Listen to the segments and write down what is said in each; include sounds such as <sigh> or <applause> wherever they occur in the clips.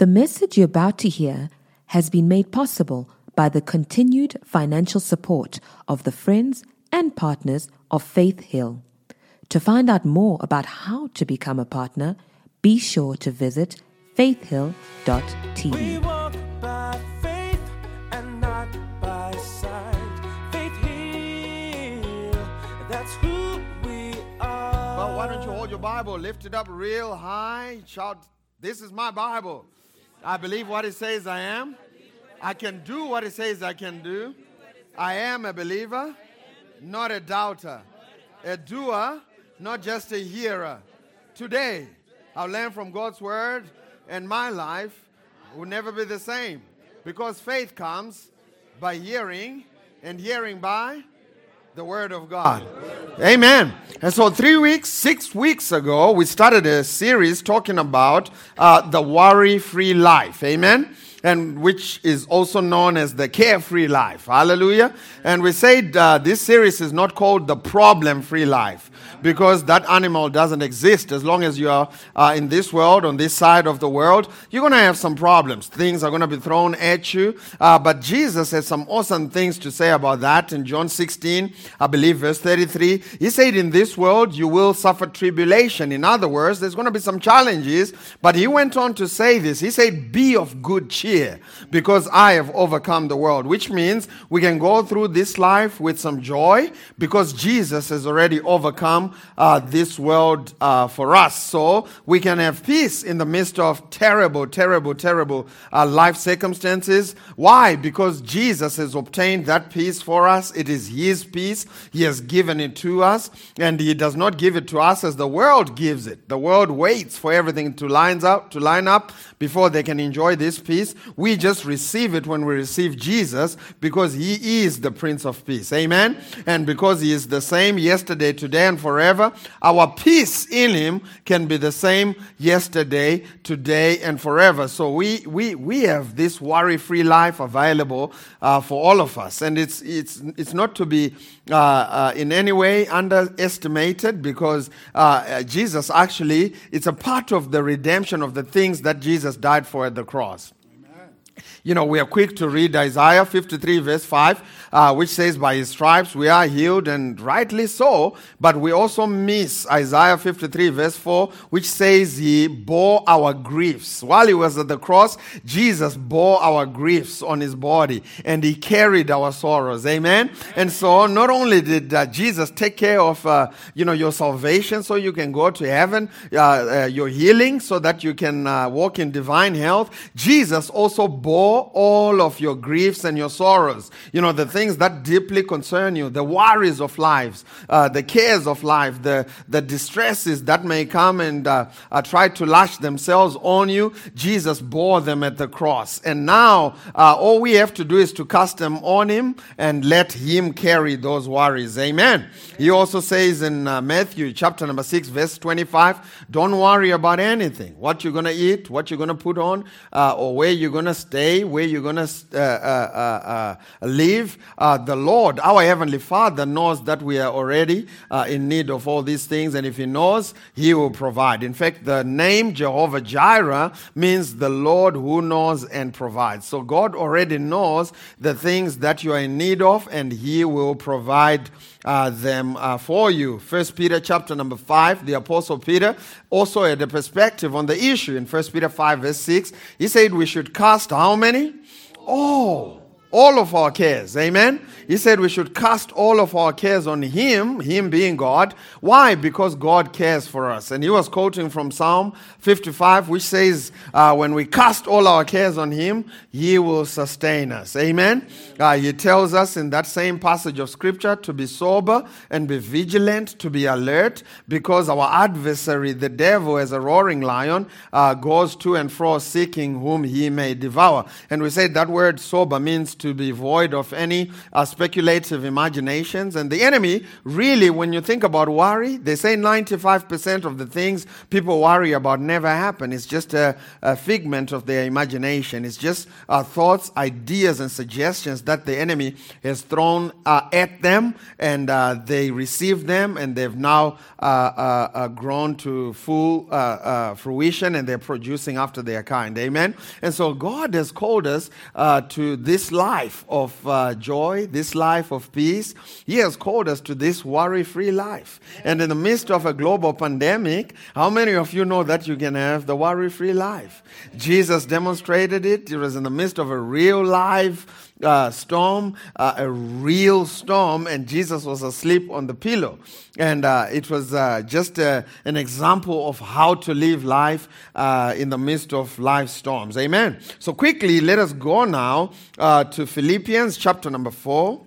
The message you're about to hear has been made possible by the continued financial support of the friends and partners of Faith Hill. To find out more about how to become a partner, be sure to visit faithhill.tv. We walk by faith and not by sight. Faith Hill, that's who we are. Well, why don't you hold your Bible, lift it up real high, shout, This is my Bible. I believe what it says I am. I can do what it says I can do. I am a believer, not a doubter, a doer, not just a hearer. Today, I'll learn from God's word, and my life will never be the same because faith comes by hearing, and hearing by the Word of God. Amen. And so, three weeks, six weeks ago, we started a series talking about uh, the worry free life. Amen. And which is also known as the carefree life. Hallelujah. And we said uh, this series is not called the problem free life because that animal doesn't exist. As long as you are uh, in this world, on this side of the world, you're going to have some problems. Things are going to be thrown at you. Uh, but Jesus has some awesome things to say about that in John 16, I believe, verse 33. He said, In this world, you will suffer tribulation. In other words, there's going to be some challenges. But he went on to say this. He said, Be of good cheer because I have overcome the world, which means we can go through this life with some joy because Jesus has already overcome uh, this world uh, for us. So we can have peace in the midst of terrible, terrible, terrible uh, life circumstances. Why? Because Jesus has obtained that peace for us. It is His peace. He has given it to us, and He does not give it to us as the world gives it. The world waits for everything to lines up to line up before they can enjoy this peace. We just receive it when we receive Jesus because He is the Prince of Peace. Amen. And because He is the same yesterday, today, and forever. Our peace in Him can be the same yesterday, today, and forever. So we, we, we have this worry free life available uh, for all of us. And it's, it's, it's not to be uh, uh, in any way underestimated because uh, Jesus actually, it's a part of the redemption of the things that Jesus died for at the cross you know, we are quick to read Isaiah 53, verse 5, uh, which says, By his stripes we are healed, and rightly so. But we also miss Isaiah 53, verse 4, which says, He bore our griefs. While he was at the cross, Jesus bore our griefs on his body, and he carried our sorrows. Amen? And so, not only did uh, Jesus take care of, uh, you know, your salvation so you can go to heaven, uh, uh, your healing so that you can uh, walk in divine health, Jesus also bore all of your griefs and your sorrows. You know, the things that deeply concern you, the worries of life, uh, the cares of life, the, the distresses that may come and uh, uh, try to lash themselves on you. Jesus bore them at the cross. And now, uh, all we have to do is to cast them on Him and let Him carry those worries. Amen. He also says in uh, Matthew chapter number 6, verse 25, don't worry about anything. What you're going to eat, what you're going to put on, uh, or where you're going to stay where you're going to uh, uh, uh, live. the Lord, our Heavenly Father, knows that we are already in need of all these things, and if He knows, He will provide. In fact, the name Jehovah Jireh means the Lord who knows and provides. So God already knows the things that you are in need of, and He will provide uh, them uh, for you. First Peter chapter number five, the apostle Peter also had a perspective on the issue in First Peter five verse six. He said we should cast how many? Oh, all of our cares. Amen. He said we should cast all of our cares on Him, Him being God. Why? Because God cares for us. And he was quoting from Psalm 55, which says, uh, When we cast all our cares on Him, He will sustain us. Amen. Uh, he tells us in that same passage of Scripture to be sober and be vigilant, to be alert, because our adversary, the devil, as a roaring lion, uh, goes to and fro seeking whom he may devour. And we said that word sober means to be void of any uh, speculative imaginations. And the enemy, really, when you think about worry, they say 95% of the things people worry about never happen. It's just a, a figment of their imagination. It's just uh, thoughts, ideas, and suggestions that the enemy has thrown uh, at them, and uh, they receive them, and they've now uh, uh, grown to full fruition, and they're producing after their kind. Amen. And so God has called us to this life of uh, joy, this life of peace. He has called us to this worry free life. And in the midst of a global pandemic, how many of you know that you can have the worry free life? Jesus demonstrated it. It was in the midst of a real life uh, storm, uh, a real storm, and Jesus was asleep on the pillow. And uh, it was uh, just uh, an example of how to live life uh, in the midst of life storms. Amen. So, quickly, let us go now to Philippians chapter number 4.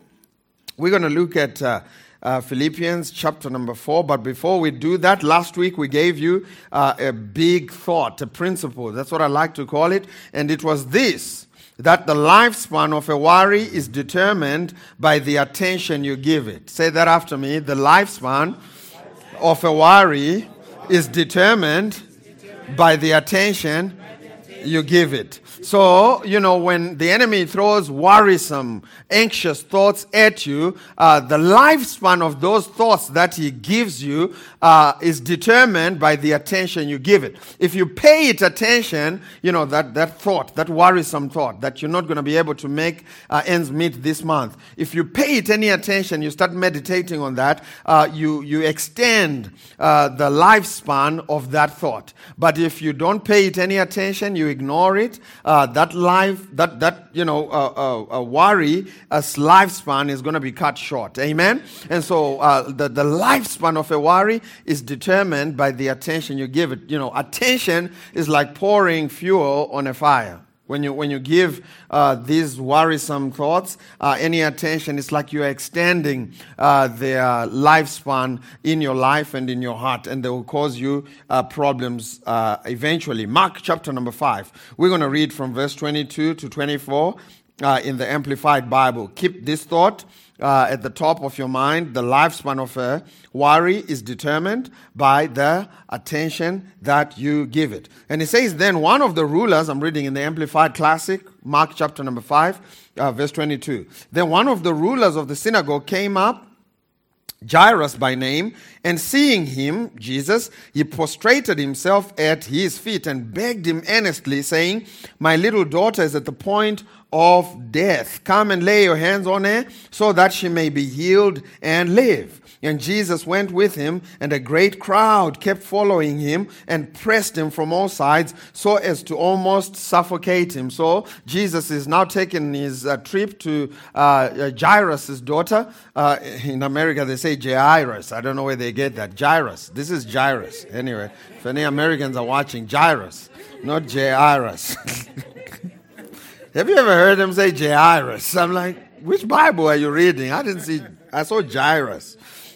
We're going to look at. Uh, Philippians chapter number four. But before we do that, last week we gave you uh, a big thought, a principle. That's what I like to call it. And it was this that the lifespan of a worry is determined by the attention you give it. Say that after me. The lifespan of a worry is determined by the attention you give it. So, you know, when the enemy throws worrisome, anxious thoughts at you, uh, the lifespan of those thoughts that he gives you uh, is determined by the attention you give it. If you pay it attention, you know, that, that thought, that worrisome thought that you're not going to be able to make uh, ends meet this month, if you pay it any attention, you start meditating on that, uh, you, you extend uh, the lifespan of that thought. But if you don't pay it any attention, you ignore it, uh, that life, that, that you know, uh, uh, worry, as lifespan is going to be cut short. Amen? And so uh, the, the lifespan of a worry is determined by the attention you give it. You know, attention is like pouring fuel on a fire. When you, when you give uh, these worrisome thoughts uh, any attention, it's like you're extending uh, their lifespan in your life and in your heart, and they will cause you uh, problems uh, eventually. Mark chapter number 5. We're going to read from verse 22 to 24 uh, in the Amplified Bible. Keep this thought uh, at the top of your mind. The lifespan of a worry is determined by the attention that you give it. And it says, then one of the rulers, I'm reading in the Amplified Classic, Mark chapter number 5, uh, verse 22. Then one of the rulers of the synagogue came up Jairus by name, and seeing him, Jesus, he prostrated himself at his feet and begged him earnestly, saying, My little daughter is at the point of death. Come and lay your hands on her so that she may be healed and live. And Jesus went with him, and a great crowd kept following him and pressed him from all sides so as to almost suffocate him. So Jesus is now taking his uh, trip to uh, Jairus' daughter. Uh, in America, they say Jairus. I don't know where they get that. Jairus. This is Jairus. Anyway, if any Americans are watching, Jairus, not Jairus. <laughs> Have you ever heard them say Jairus? I'm like, which Bible are you reading? I didn't see, I saw Jairus.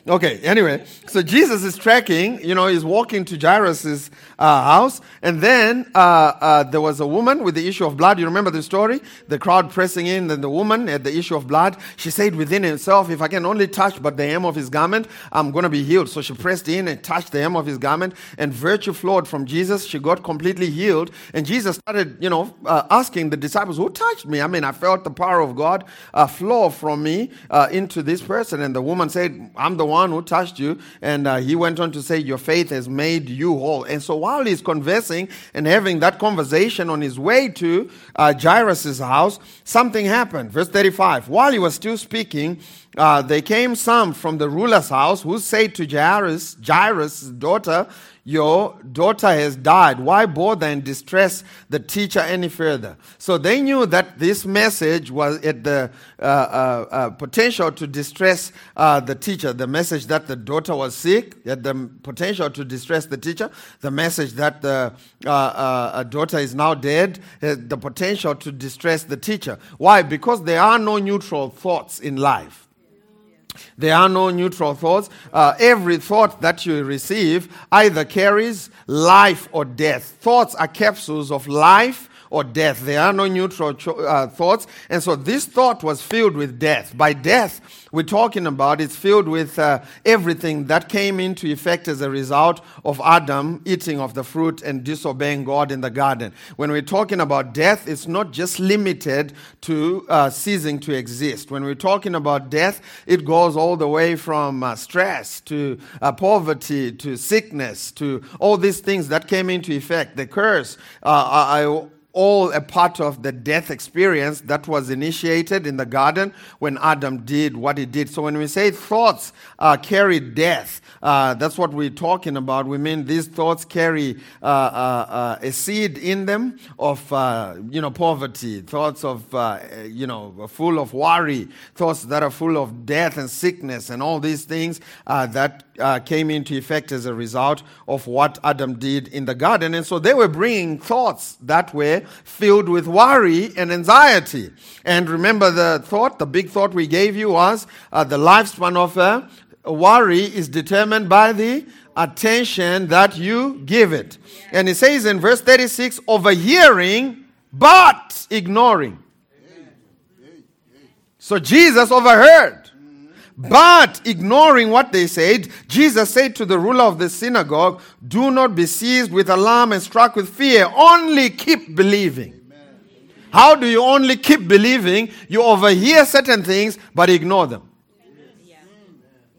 Okay, anyway, so Jesus is trekking, you know, he's walking to Jairus' uh, house, and then uh, uh, there was a woman with the issue of blood. You remember the story? The crowd pressing in, and the woman at the issue of blood, she said within herself, If I can only touch but the hem of his garment, I'm going to be healed. So she pressed in and touched the hem of his garment, and virtue flowed from Jesus. She got completely healed, and Jesus started, you know, uh, asking the disciples, Who touched me? I mean, I felt the power of God uh, flow from me uh, into this person, and the woman said, I'm the one one who touched you. And uh, he went on to say, Your faith has made you whole. And so while he's conversing and having that conversation on his way to uh, Jairus' house, something happened. Verse 35 While he was still speaking, uh, there came some from the ruler's house who said to Jairus, Jairus' daughter, your daughter has died. Why bother and distress the teacher any further? So they knew that this message was at the uh, uh, uh, potential to distress uh, the teacher. The message that the daughter was sick, had the potential to distress the teacher. The message that the uh, uh, daughter is now dead, had the potential to distress the teacher. Why? Because there are no neutral thoughts in life. There are no neutral thoughts. Uh, every thought that you receive either carries life or death. Thoughts are capsules of life or death. There are no neutral cho- uh, thoughts. And so this thought was filled with death. By death, we're talking about it's filled with uh, everything that came into effect as a result of Adam eating of the fruit and disobeying God in the garden. When we're talking about death, it's not just limited to uh, ceasing to exist. When we're talking about death, it goes all the way from uh, stress to uh, poverty to sickness to all these things that came into effect. The curse, uh, I, all a part of the death experience that was initiated in the garden when Adam did what he did. So when we say thoughts uh, carry death, uh, that's what we're talking about. We mean these thoughts carry uh, uh, uh a seed in them of uh, you know poverty, thoughts of you know full of worry, thoughts that are full of death and sickness and all these things that uh, came into effect as a result of what Adam did in the garden. And so they were bringing thoughts that were filled with worry and anxiety. And remember the thought, the big thought we gave you was uh, the lifespan of a worry is determined by the attention that you give it. And it says in verse 36 overhearing but ignoring. So Jesus overheard but ignoring what they said, Jesus said to the ruler of the synagogue, Do not be seized with alarm and struck with fear. Only keep believing. How do you only keep believing? You overhear certain things but ignore them.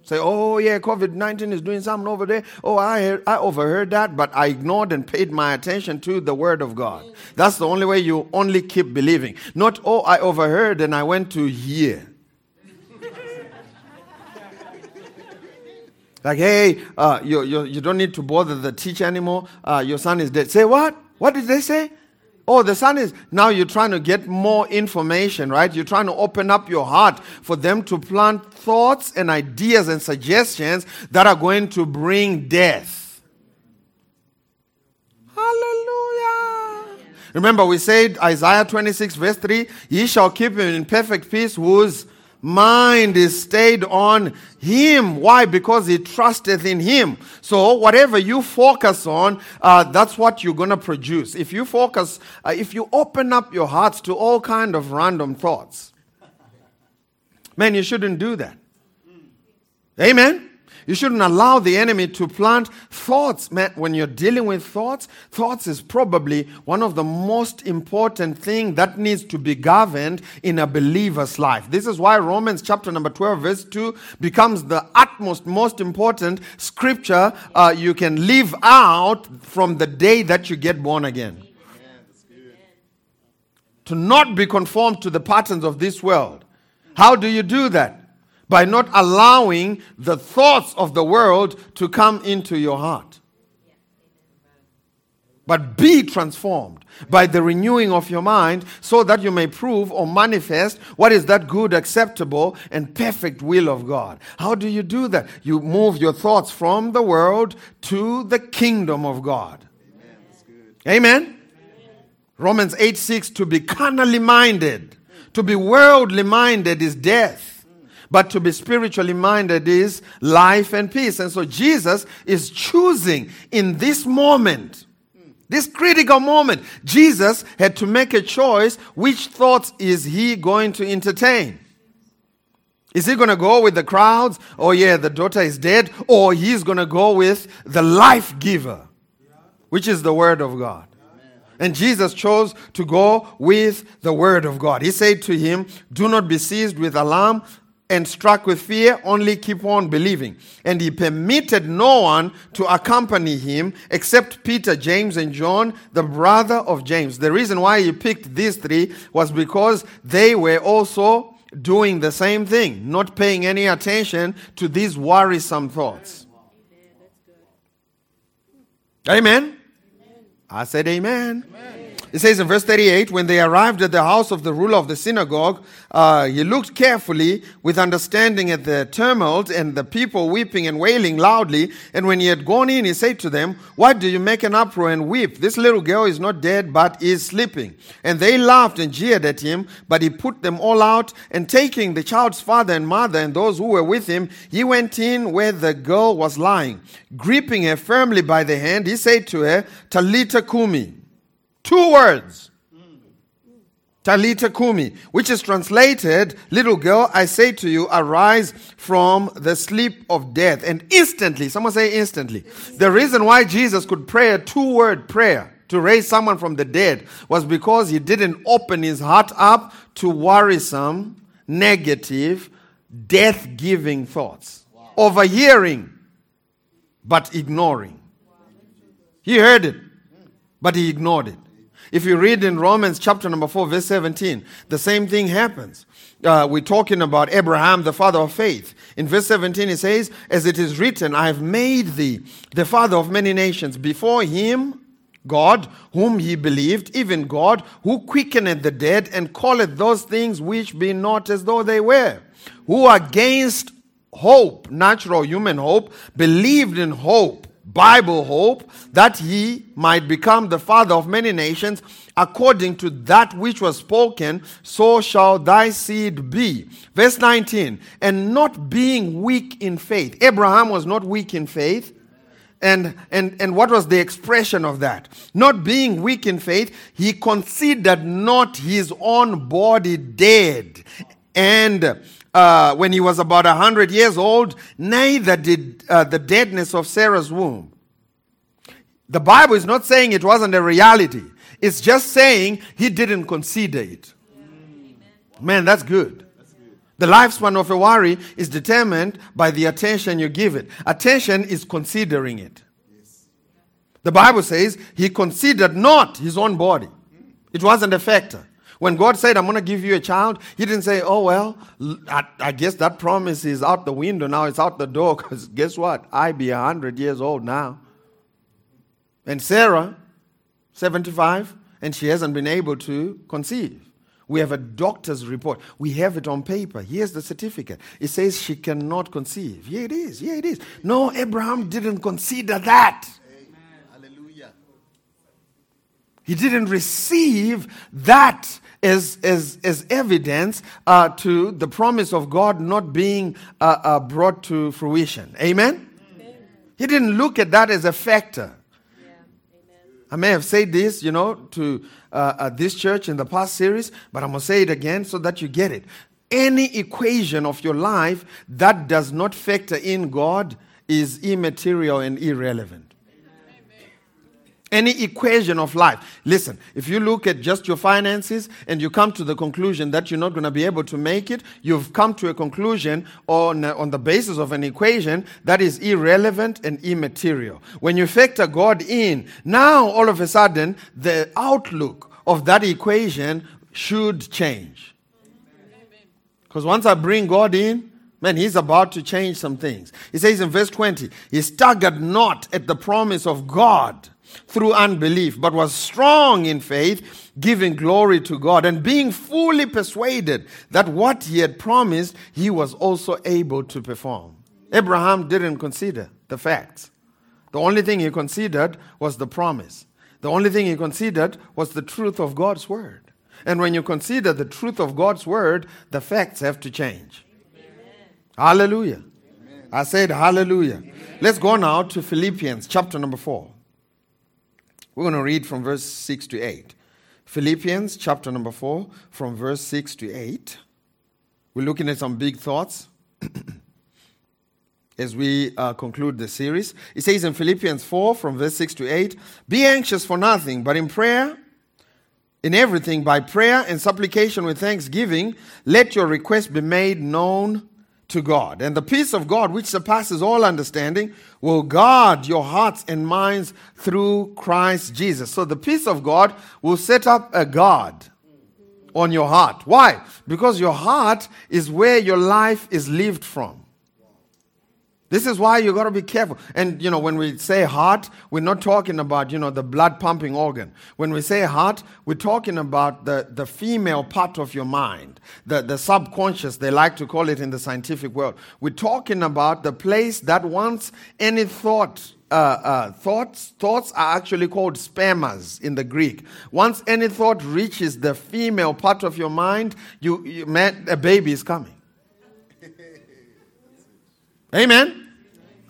Say, oh yeah, COVID 19 is doing something over there. Oh, I, heard, I overheard that, but I ignored and paid my attention to the Word of God. That's the only way you only keep believing. Not, oh, I overheard and I went to hear. Like, hey, uh, you, you, you don't need to bother the teacher anymore. Uh, your son is dead. Say what? What did they say? Oh, the son is. Now you're trying to get more information, right? You're trying to open up your heart for them to plant thoughts and ideas and suggestions that are going to bring death. Hallelujah. Remember, we said Isaiah 26, verse 3 Ye shall keep him in perfect peace whose mind is stayed on him. Why? Because he trusteth in him. So whatever you focus on, uh, that's what you're going to produce. If you focus, uh, if you open up your hearts to all kind of random thoughts, man, you shouldn't do that. Amen. You shouldn't allow the enemy to plant thoughts. Man, when you're dealing with thoughts, thoughts is probably one of the most important thing that needs to be governed in a believer's life. This is why Romans chapter number 12 verse 2 becomes the utmost most important scripture uh, you can live out from the day that you get born again. To not be conformed to the patterns of this world. How do you do that? By not allowing the thoughts of the world to come into your heart. But be transformed by the renewing of your mind so that you may prove or manifest what is that good, acceptable, and perfect will of God. How do you do that? You move your thoughts from the world to the kingdom of God. Amen. Amen? Romans 8 6 to be carnally minded, to be worldly minded is death but to be spiritually minded is life and peace. And so Jesus is choosing in this moment, this critical moment, Jesus had to make a choice. Which thoughts is he going to entertain? Is he going to go with the crowds? Oh, yeah, the daughter is dead. Or he's going to go with the life giver, which is the word of God. And Jesus chose to go with the word of God. He said to him, Do not be seized with alarm and struck with fear, only keep on believing. And he permitted no one to accompany him except Peter, James, and John, the brother of James. The reason why he picked these three was because they were also doing the same thing, not paying any attention to these worrisome thoughts. Amen. I said, Amen. amen. It says in verse 38 when they arrived at the house of the ruler of the synagogue, uh, he looked carefully with understanding at the tumult and the people weeping and wailing loudly. And when he had gone in, he said to them, Why do you make an uproar and weep? This little girl is not dead, but is sleeping. And they laughed and jeered at him, but he put them all out. And taking the child's father and mother and those who were with him, he went in where the girl was lying. Gripping her firmly by the hand, he said to her, Talita Kumi Two words. Talita Kumi, which is translated, Little girl, I say to you, arise from the sleep of death. And instantly, someone say instantly. The reason why Jesus could pray a two word prayer to raise someone from the dead was because he didn't open his heart up to worrisome, negative, death giving thoughts. Overhearing, but ignoring. He heard it, but he ignored it. If you read in Romans chapter number 4, verse 17, the same thing happens. Uh, we're talking about Abraham, the father of faith. In verse 17, it says, As it is written, I have made thee the father of many nations. Before him, God, whom he believed, even God, who quickeneth the dead and calleth those things which be not as though they were, who against hope, natural human hope, believed in hope Bible hope that he might become the father of many nations according to that which was spoken, so shall thy seed be. Verse 19, and not being weak in faith. Abraham was not weak in faith. And, and, and what was the expression of that? Not being weak in faith, he considered not his own body dead. And uh, when he was about a hundred years old, neither did uh, the deadness of Sarah's womb. The Bible is not saying it wasn't a reality. It's just saying he didn't consider it. Man, that's good. The lifespan of a worry is determined by the attention you give it. Attention is considering it. The Bible says he considered not his own body. It wasn't a factor. When God said, I'm going to give you a child, He didn't say, Oh, well, I, I, guess that promise is out the window now, it's out the door, <laughs> because guess what? I be 100 years old now. And Sarah, 75, and she hasn't been able to conceive. We have a doctor's report. We have it on paper. Here's the certificate. It says she cannot conceive. Yeah, it is. Yeah, it is. No, Abraham didn't consider that. Hallelujah. He didn't receive that as, as, as evidence uh, to the promise of God not being uh, uh, brought to fruition. Amen? Amen? He didn't look at that as a factor. Yeah. I may have said this, you know, to uh, uh, this church in the past series, but I'm going to say it again so that you get it. Any equation of your life that does not factor in God is immaterial and irrelevant any equation of life. Listen, if you look at just your finances and you come to the conclusion that you're not going to be able to make it, you've come to a conclusion on, uh, on the basis of an equation that is irrelevant and immaterial. When you factor God in, now all of a sudden the outlook of that equation should change. Because once I bring God in, Man, he's about to change some things. He says in verse 20, he staggered not at the promise of God through unbelief, but was strong in faith, giving glory to God, and being fully persuaded that what he had promised, he was also able to perform. Abraham didn't consider the facts. The only thing he considered was the promise. The only thing he considered was the truth of God's word. And when you consider the truth of God's word, the facts have to change. Amen. Hallelujah. Amen. I said hallelujah. Amen. Let's go now to Philippians chapter number 4. We're going to read from verse 6 to 8. Philippians chapter number 4, from verse 6 to 8. We're looking at some big thoughts <clears throat> as we uh, conclude the series. It says in Philippians 4, from verse 6 to 8 Be anxious for nothing, but in prayer, in everything, by prayer and supplication with thanksgiving, let your request be made known to God. And the peace of God, which surpasses all understanding, will guard your hearts and minds through Christ Jesus. So the peace of God will set up a guard on your heart. Why? Because your heart is where your life is lived from. This is why you got to be careful. And you know, when we say heart, we're not talking about, you know, the blood pumping organ. When we say heart, we're talking about the, the female part of your mind, the, the subconscious, they like to call it in the scientific world. We're talking about the place that once any thought uh, uh, thoughts thoughts are actually called spermas in the Greek. Once any thought reaches the female part of your mind, you, you man, a baby is coming. Amen.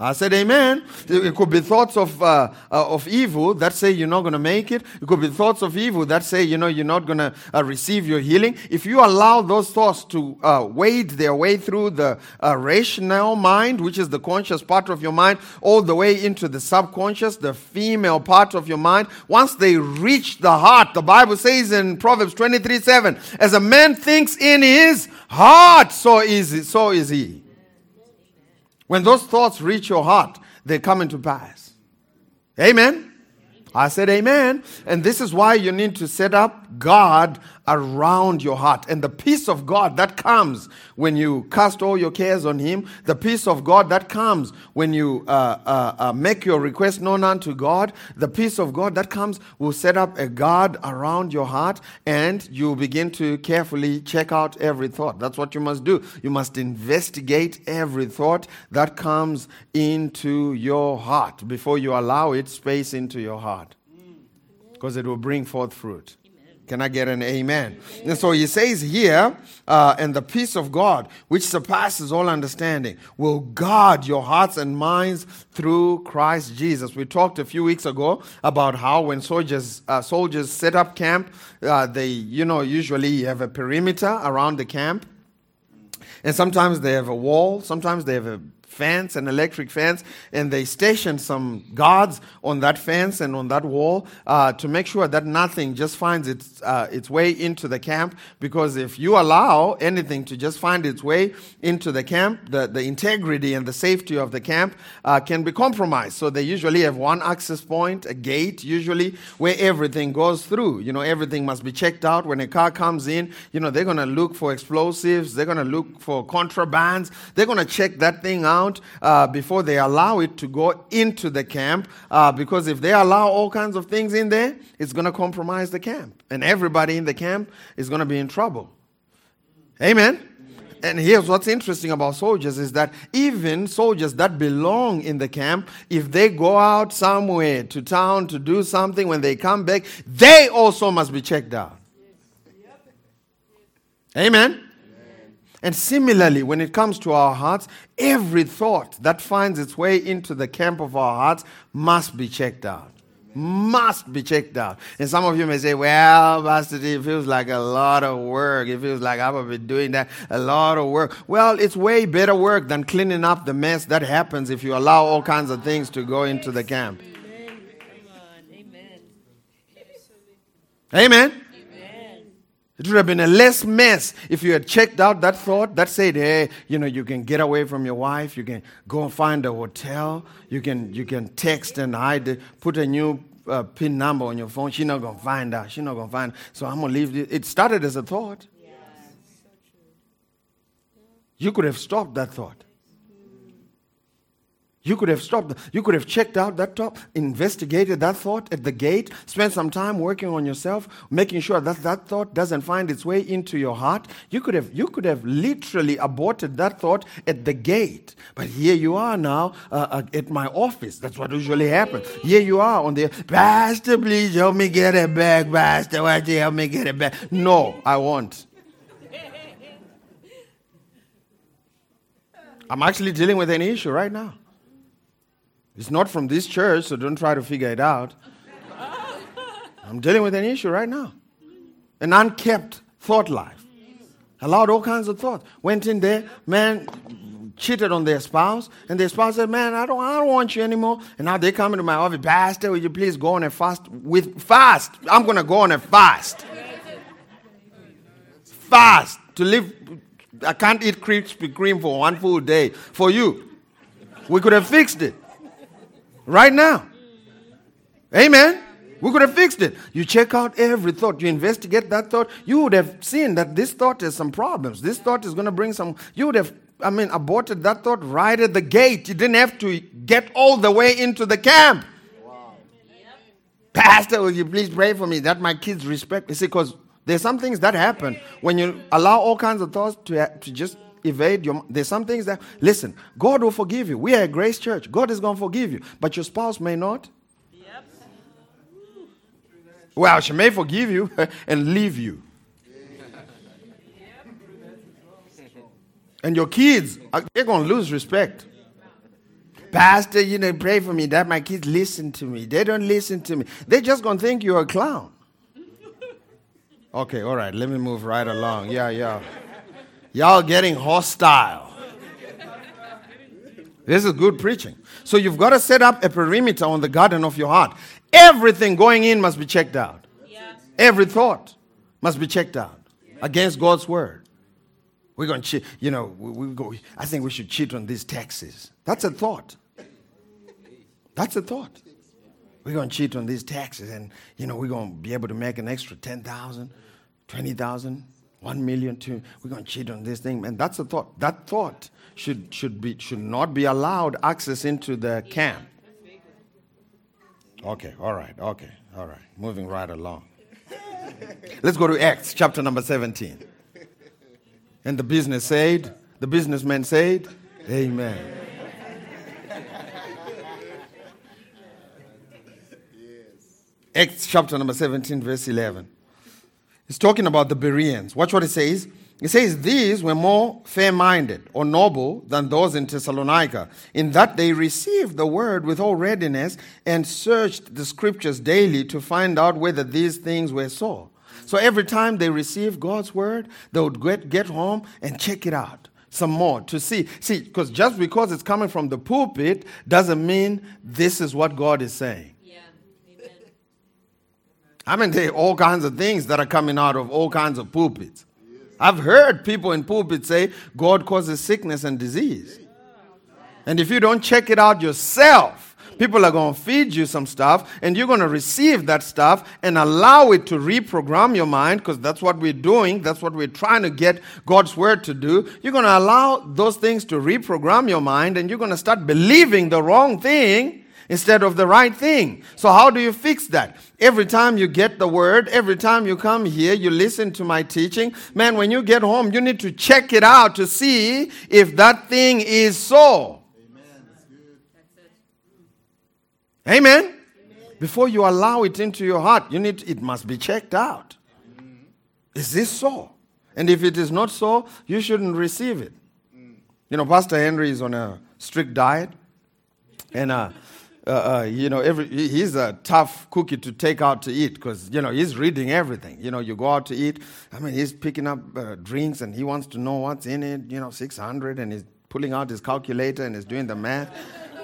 I said, Amen. It could be thoughts of, uh, uh, of evil that say you're not going to make it. It could be thoughts of evil that say, you know, you're not going to uh, receive your healing. If you allow those thoughts to uh, wade their way through the uh, rational mind, which is the conscious part of your mind, all the way into the subconscious, the female part of your mind, once they reach the heart, the Bible says in Proverbs 23 7, as a man thinks in his heart, so is, it, so is he. When those thoughts reach your heart, they come into pass. Amen. I said amen. And this is why you need to set up God around your heart. And the peace of God that comes when you cast all your cares on Him, the peace of God that comes when you uh, uh, uh, make your request known unto God, the peace of God that comes will set up a guard around your heart and you begin to carefully check out every thought. That's what you must do. You must investigate every thought that comes into your heart before you allow it space into your heart because it will bring forth fruit. Can I get an amen? And so he says here, uh, and the peace of God, which surpasses all understanding, will guard your hearts and minds through Christ Jesus. We talked a few weeks ago about how when soldiers uh, soldiers set up camp, uh, they you know usually have a perimeter around the camp, and sometimes they have a wall, sometimes they have a fence, an electric fence, and they station some guards on that fence and on that wall uh, to make sure that nothing just finds its, uh, its way into the camp. Because if you allow anything to just find its way into the camp, the, the integrity and the safety of the camp uh, can be compromised. So they usually have one access point, a gate, usually, where everything goes through. You know, everything must be checked out. When a car comes in, you know, they're going to look for explosives, they're going to look for contrabands, they're going to check that thing out uh, before they allow it to go into the camp. Uh, because if they allow all kinds of things in there, it's going to compromise the camp. And everybody in the camp is going to be in trouble. Amen. And here's what's interesting about soldiers is that even soldiers that belong in the camp, if they go out somewhere to town to do something, when they come back, they also must be checked out. Amen. And similarly, when it comes to our hearts, every thought that finds its way into the camp of our hearts must be checked out. Must be checked out. And some of you may say, well, Pastor D, it feels like a lot of work. It feels like I've been doing that a lot of work. Well, it's way better work than cleaning up the mess that happens if you allow all kinds of things to go into the camp. Amen. Amen. It would have been a less mess if you had checked out that thought that said, hey, you know, you can get away from your wife, you can go and find a hotel, you can, you can text and hide, it, put a new uh, PIN number on your phone. She's not going to find out. She's not going to find out. So I'm going to leave it. It started as a thought. You could have stopped that thought. You could have stopped. You could have checked out that thought, investigated that thought at the gate, spent some time working on yourself, making sure that that thought doesn't find its way into your heart. You could have, you could have literally aborted that thought at the gate. But here you are now uh, uh, at my office. That's what usually happens. Here you are on the pastor. Please help me get it back, pastor. Why do you help me get it back? No, I won't. I'm actually dealing with an issue right now. It's not from this church, so don't try to figure it out. <laughs> I'm dealing with an issue right now. An unkept thought life. Allowed all kinds of thoughts. Went in there, man, cheated on their spouse, and their spouse said, Man, I don't, I don't want you anymore. And now they come into my office, Pastor, will you please go on a fast? With fast. I'm gonna go on a fast. Fast. To live I can't eat Krispy Kreme for one full day. For you. We could have fixed it right now. Amen. We could have fixed it. You check out every thought, you investigate that thought, you would have seen that this thought has some problems. This thought is going to bring some. You would have, I mean, aborted that thought right at the gate. You didn't have to get all the way into the camp. Pastor, will you please pray for me that my kids respect? You see, because there's some things that happen when you allow all kinds of thoughts to, to just evade your there's some things that listen god will forgive you we are a grace church god is going to forgive you but your spouse may not yep. well she may forgive you <laughs> and leave you and your kids uh, they're going to lose respect Pastor, you know, pray for me that my kids listen to me. They don't listen to me. They're just going to think you're a clown. Okay, all right, let me move right along. Yeah, yeah. Y'all getting hostile. This is good preaching. So you've got to set up a perimeter on the garden of your heart. Everything going in must be checked out. Every thought must be checked out against God's word. We're going to cheat, you know, we, we go, I think we should cheat on these taxes. That's a thought. That's a thought. We're going to cheat on these taxes and, you know, we're going to be able to make an extra 10,000, 20,000, 1 million, two. We're going to cheat on this thing. And that's a thought. That thought should, should, be, should not be allowed access into the camp. Okay, all right, okay, all right. Moving right along. Let's go to Acts chapter number 17. And the business said, the businessman said, Amen. Acts chapter number 17, verse 11. It's talking about the Bereans. Watch what it says. It says, These were more fair minded or noble than those in Thessalonica, in that they received the word with all readiness and searched the scriptures daily to find out whether these things were so. So every time they received God's word, they would get, get home and check it out some more to see. See, because just because it's coming from the pulpit doesn't mean this is what God is saying. I mean, there are all kinds of things that are coming out of all kinds of pulpits. I've heard people in pulpits say God causes sickness and disease. And if you don't check it out yourself, people are going to feed you some stuff and you're going to receive that stuff and allow it to reprogram your mind because that's what we're doing. That's what we're trying to get God's word to do. You're going to allow those things to reprogram your mind and you're going to start believing the wrong thing instead of the right thing. So, how do you fix that? Every time you get the word, every time you come here, you listen to my teaching. Man, when you get home, you need to check it out to see if that thing is so. Amen. Amen. Before you allow it into your heart, you need it must be checked out. Is this so? And if it is not so, you shouldn't receive it. You know, Pastor Henry is on a strict diet, and uh, uh, uh, you know, every he's a tough cookie to take out to eat because you know he's reading everything. You know, you go out to eat. I mean, he's picking up uh, drinks and he wants to know what's in it. You know, six hundred, and he's pulling out his calculator and he's doing the math.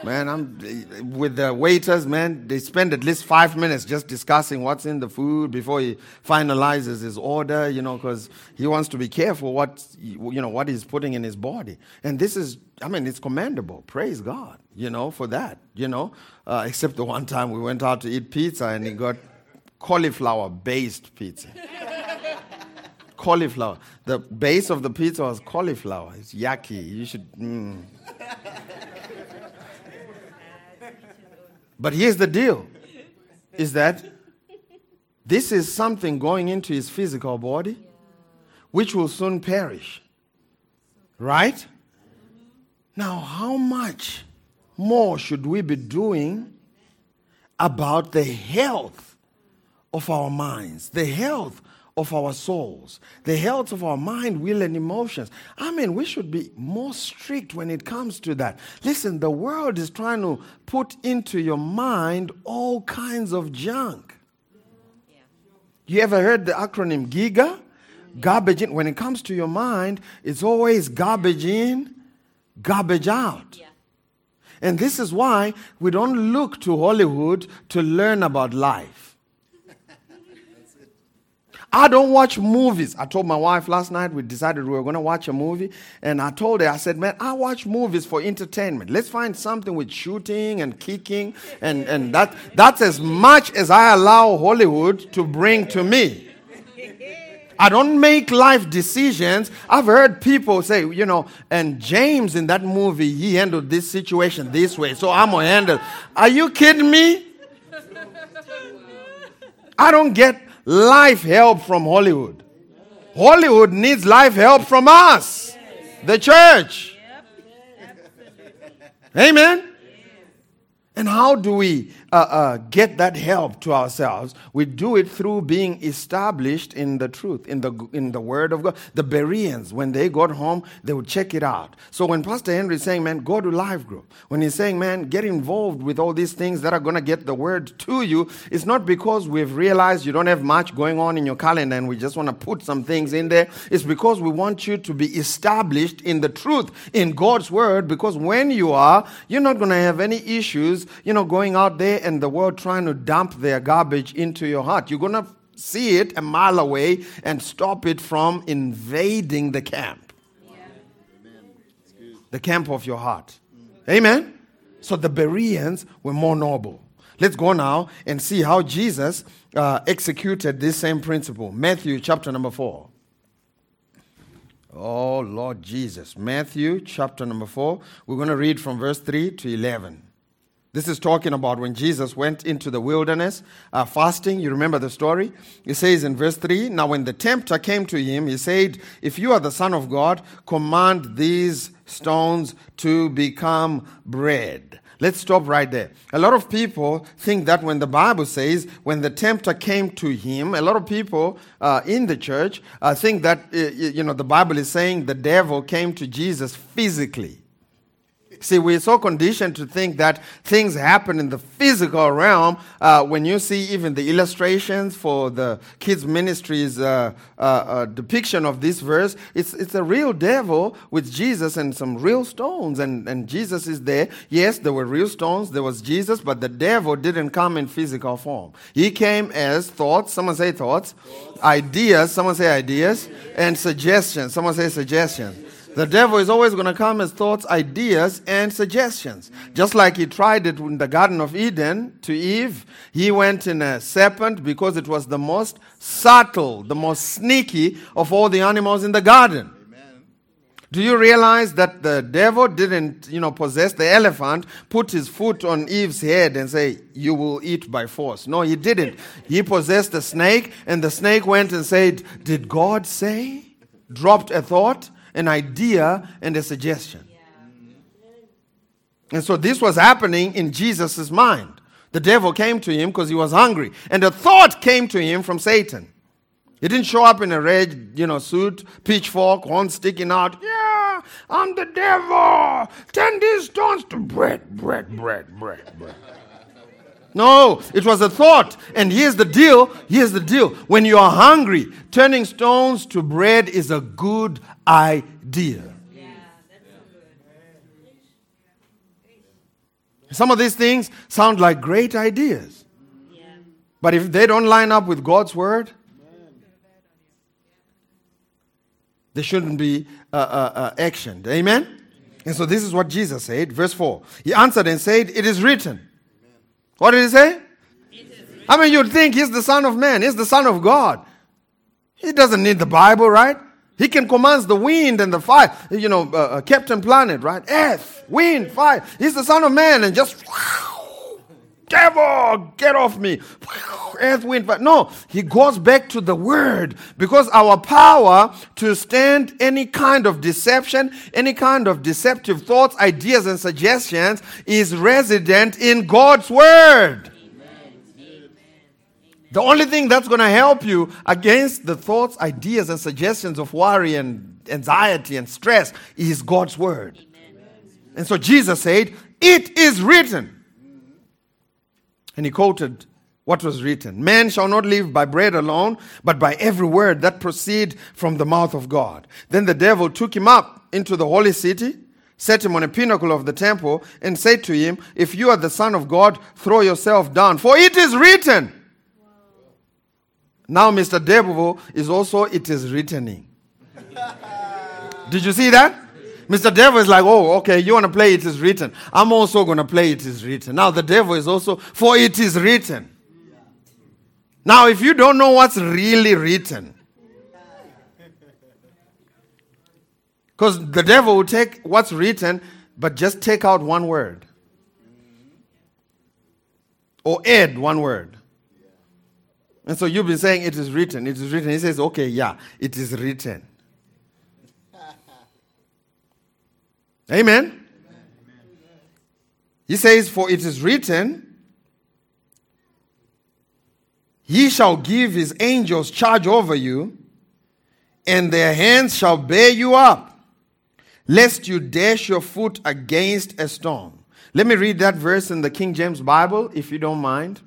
Man, I'm with the waiters. Man, they spend at least five minutes just discussing what's in the food before he finalizes his order. You know, because he wants to be careful what you know what he's putting in his body. And this is, I mean, it's commendable. Praise God. You know, for that. You know, uh, except the one time we went out to eat pizza and he got cauliflower-based pizza. <laughs> cauliflower. The base of the pizza was cauliflower. It's yucky. You should. Mm. But here's the deal is that this is something going into his physical body which will soon perish. Right? Now, how much more should we be doing about the health of our minds, the health of our souls, the health of our mind, will, and emotions. I mean, we should be more strict when it comes to that. Listen, the world is trying to put into your mind all kinds of junk. You ever heard the acronym GIGO? Garbage in. When it comes to your mind, it's always garbage in, garbage out. Yeah. And this is why we don't look to Hollywood to learn about life. I don't watch movies. I told my wife last night we decided we were going to watch a movie. And I told her, I said, man, I watch movies for entertainment. Let's find something with shooting and kicking. And, and that, that's as much as I allow Hollywood to bring to me. I don't make life decisions. I've heard people say, you know, and James in that movie, he handled this situation this way, so I'm gonna handle. Are you kidding me? I don't get life help from Hollywood. Hollywood needs life help from us, the church. Amen. And how do we uh, uh, get that help to ourselves. We do it through being established in the truth, in the, in the Word of God. The Bereans, when they got home, they would check it out. So when Pastor Henry is saying, man, go to life group, when he's saying, man, get involved with all these things that are going to get the Word to you, it's not because we've realized you don't have much going on in your calendar and we just want to put some things in there. It's because we want you to be established in the truth, in God's Word, because when you are, you're not going to have any issues, you know, going out there and the world trying to dump their garbage into your heart. You're going to see it a mile away and stop it from invading the camp. The camp of your heart. Amen? So the Bereans were more noble. Let's go now and see how Jesus uh, executed this same principle. Matthew chapter number 4. Oh, Lord Jesus. Matthew chapter number 4. We're going to read from verse 3 to 11. This is talking about when Jesus went into the wilderness uh, fasting. You remember the story? It says in verse 3 Now, when the tempter came to him, he said, If you are the Son of God, command these stones to become bread. Let's stop right there. A lot of people think that when the Bible says, when the tempter came to him, a lot of people uh, in the church uh, think that, uh, you know, the Bible is saying the devil came to Jesus physically. See, we're so conditioned to think that things happen in the physical realm. Uh, when you see even the illustrations for the kids' ministries uh, uh, uh, depiction of this verse, it's, it's a real devil with Jesus and some real stones. And, and Jesus is there. Yes, there were real stones, there was Jesus, but the devil didn't come in physical form. He came as thoughts. Someone say thoughts. thoughts. Ideas. Someone say ideas. And suggestions. Someone say suggestions. The devil is always going to come as thoughts, ideas, and suggestions. Just like he tried it in the Garden of Eden to Eve, he went in a serpent because it was the most subtle, the most sneaky of all the animals in the garden. Do you realize that the devil didn't, you know, possess the elephant, put his foot on Eve's head and say, You will eat by force? No, he didn't. He possessed the snake, and the snake went and said, Did God say? Dropped a thought an idea and a suggestion. And so this was happening in Jesus' mind. The devil came to him because he was hungry. And a thought came to him from Satan. He didn't show up in a red, you know, suit, pitchfork, horn sticking out. Yeah, I'm the devil. Turn these stones to bread, bread, bread, bread, bread. No, it was a thought. And here's the deal. Here's the deal. When you are hungry, turning stones to bread is a good idea. Some of these things sound like great ideas. But if they don't line up with God's word, they shouldn't be uh, uh, uh, actioned. Amen? And so this is what Jesus said. Verse 4. He answered and said, It is written. What did he say? I mean, you'd think he's the Son of Man, he's the Son of God. He doesn't need the Bible, right? He can command the wind and the fire. You know, uh, uh, Captain Planet, right? Earth, wind, fire. He's the Son of Man, and just devil, get off me. <laughs> Earth, wind, fire. No, he goes back to the Word because our power to stand any kind of deception, any kind of deceptive thoughts, ideas, and suggestions is resident in God's Word. The only thing that's going to help you against the thoughts, ideas, and suggestions of worry and anxiety and stress is God's word. Amen. And so Jesus said, It is written. And he quoted what was written Man shall not live by bread alone, but by every word that proceed from the mouth of God. Then the devil took him up into the holy city, set him on a pinnacle of the temple, and said to him, If you are the Son of God, throw yourself down, for it is written. Now, Mr. Devil is also, it is written. Did you see that? Mr. Devil is like, oh, okay, you want to play it is written. I'm also going to play it is written. Now, the devil is also, for it is written. Now, if you don't know what's really written, because the devil will take what's written, but just take out one word or add one word. And so you've been saying it is written, it is written. He says, okay, yeah, it is written. Amen. He says, For it is written, He shall give his angels charge over you, and their hands shall bear you up, lest you dash your foot against a stone. Let me read that verse in the King James Bible, if you don't mind.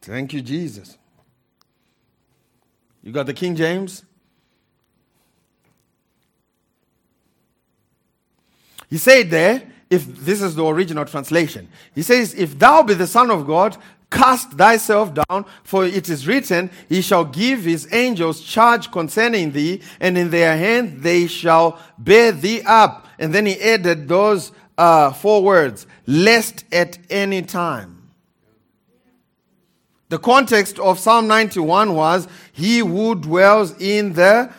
Thank you, Jesus. You got the King James? He said there, if this is the original translation, he says, If thou be the Son of God, cast thyself down, for it is written, He shall give his angels charge concerning thee, and in their hand they shall bear thee up. And then he added those uh, four words, lest at any time. The context of Psalm 91 was, He who dwells in the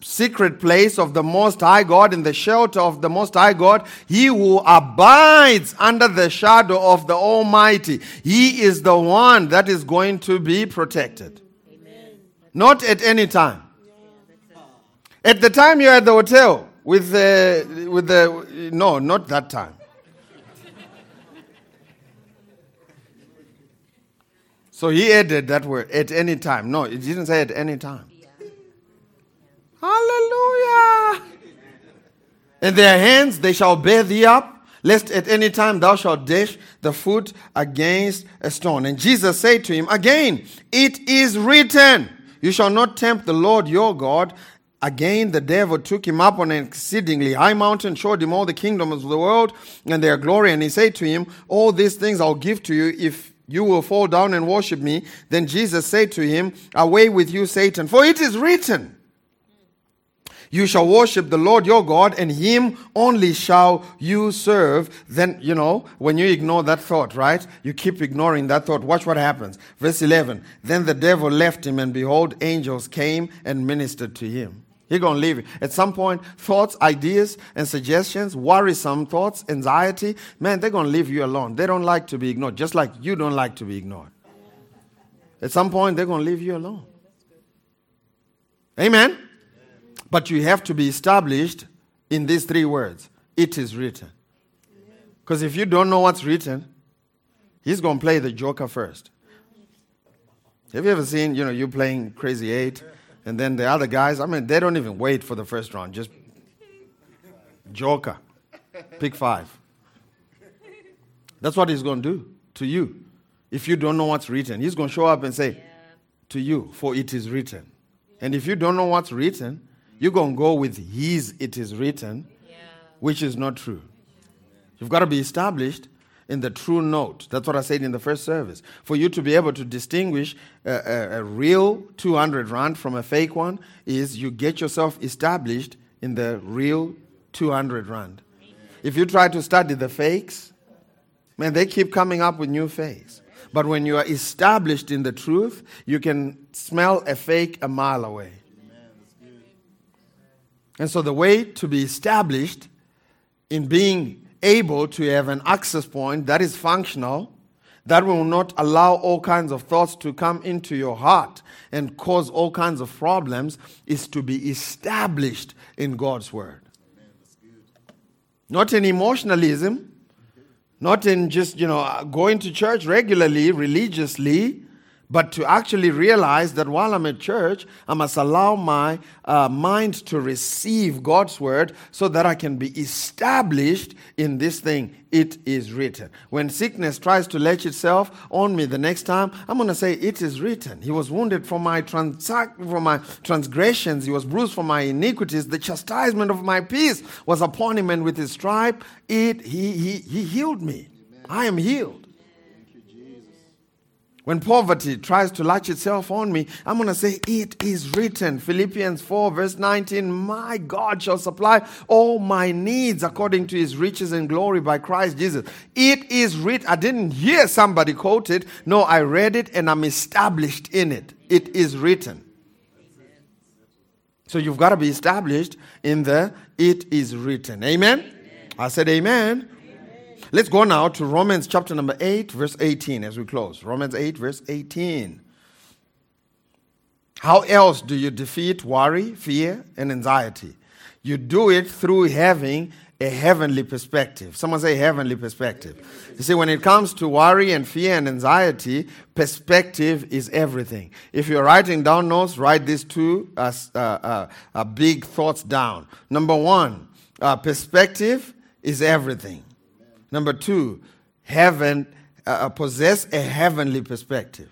secret place of the Most High God, in the shelter of the Most High God, he who abides under the shadow of the Almighty, he is the one that is going to be protected. Amen. Not at any time. At the time you're at the hotel with the, with the, no, not that time. So he added that word, at any time. No, it didn't say at any time. Hallelujah. In their hands they shall bear thee up, lest at any time thou shalt dash the foot against a stone. And Jesus said to him, Again, it is written, You shall not tempt the Lord your God. Again, the devil took him up on an exceedingly high mountain, showed him all the kingdoms of the world and their glory, and he said to him, All these things I'll give to you if you will fall down and worship me. Then Jesus said to him, Away with you, Satan, for it is written, you shall worship the Lord your God, and him only shall you serve. Then, you know, when you ignore that thought, right? You keep ignoring that thought. Watch what happens. Verse 11 Then the devil left him, and behold, angels came and ministered to him. He's going to leave you. At some point, thoughts, ideas, and suggestions, worrisome thoughts, anxiety, man, they're going to leave you alone. They don't like to be ignored, just like you don't like to be ignored. At some point, they're going to leave you alone. Amen. But you have to be established in these three words it is written. Because if you don't know what's written, he's going to play the joker first. Have you ever seen, you know, you playing Crazy Eight, and then the other guys, I mean, they don't even wait for the first round. Just joker. Pick five. That's what he's going to do to you. If you don't know what's written, he's going to show up and say, to you, for it is written. And if you don't know what's written, you're going to go with his, it is written, yeah. which is not true. You've got to be established in the true note. That's what I said in the first service. For you to be able to distinguish a, a, a, real 200 rand from a fake one, is you get yourself established in the real 200 rand. If you try to study the fakes, man, they keep coming up with new fakes. But when you are established in the truth, you can smell a fake a mile away. And so the way to be established in being able to have an access point that is functional, that will not allow all kinds of thoughts to come into your heart and cause all kinds of problems, is to be established in God's Word. Not in emotionalism, not in just, you know, uh, going to church regularly, religiously, but to actually realize that while I'm at church, I must allow my uh, mind to receive God's word so that I can be established in this thing. It is written. When sickness tries to latch itself on me the next time, I'm going to say, It is written. He was wounded for my, trans- for my transgressions, he was bruised for my iniquities. The chastisement of my peace was upon him, and with his stripe, it, he, he, he healed me. I am healed. When poverty tries to latch itself on me, I'm going to say, It is written. Philippians 4, verse 19 My God shall supply all my needs according to his riches and glory by Christ Jesus. It is written. I didn't hear somebody quote it. No, I read it and I'm established in it. It is written. So you've got to be established in the it is written. Amen? amen. I said, Amen. Let's go now to Romans chapter number 8, verse 18 as we close. Romans 8, verse 18. How else do you defeat worry, fear, and anxiety? You do it through having a heavenly perspective. Someone say heavenly perspective. You see, when it comes to worry and fear and anxiety, perspective is everything. If you're writing down notes, write these two uh, uh, uh, uh, big thoughts down. Number one, uh, perspective is everything. Number two, heaven, uh, uh, possess a heavenly perspective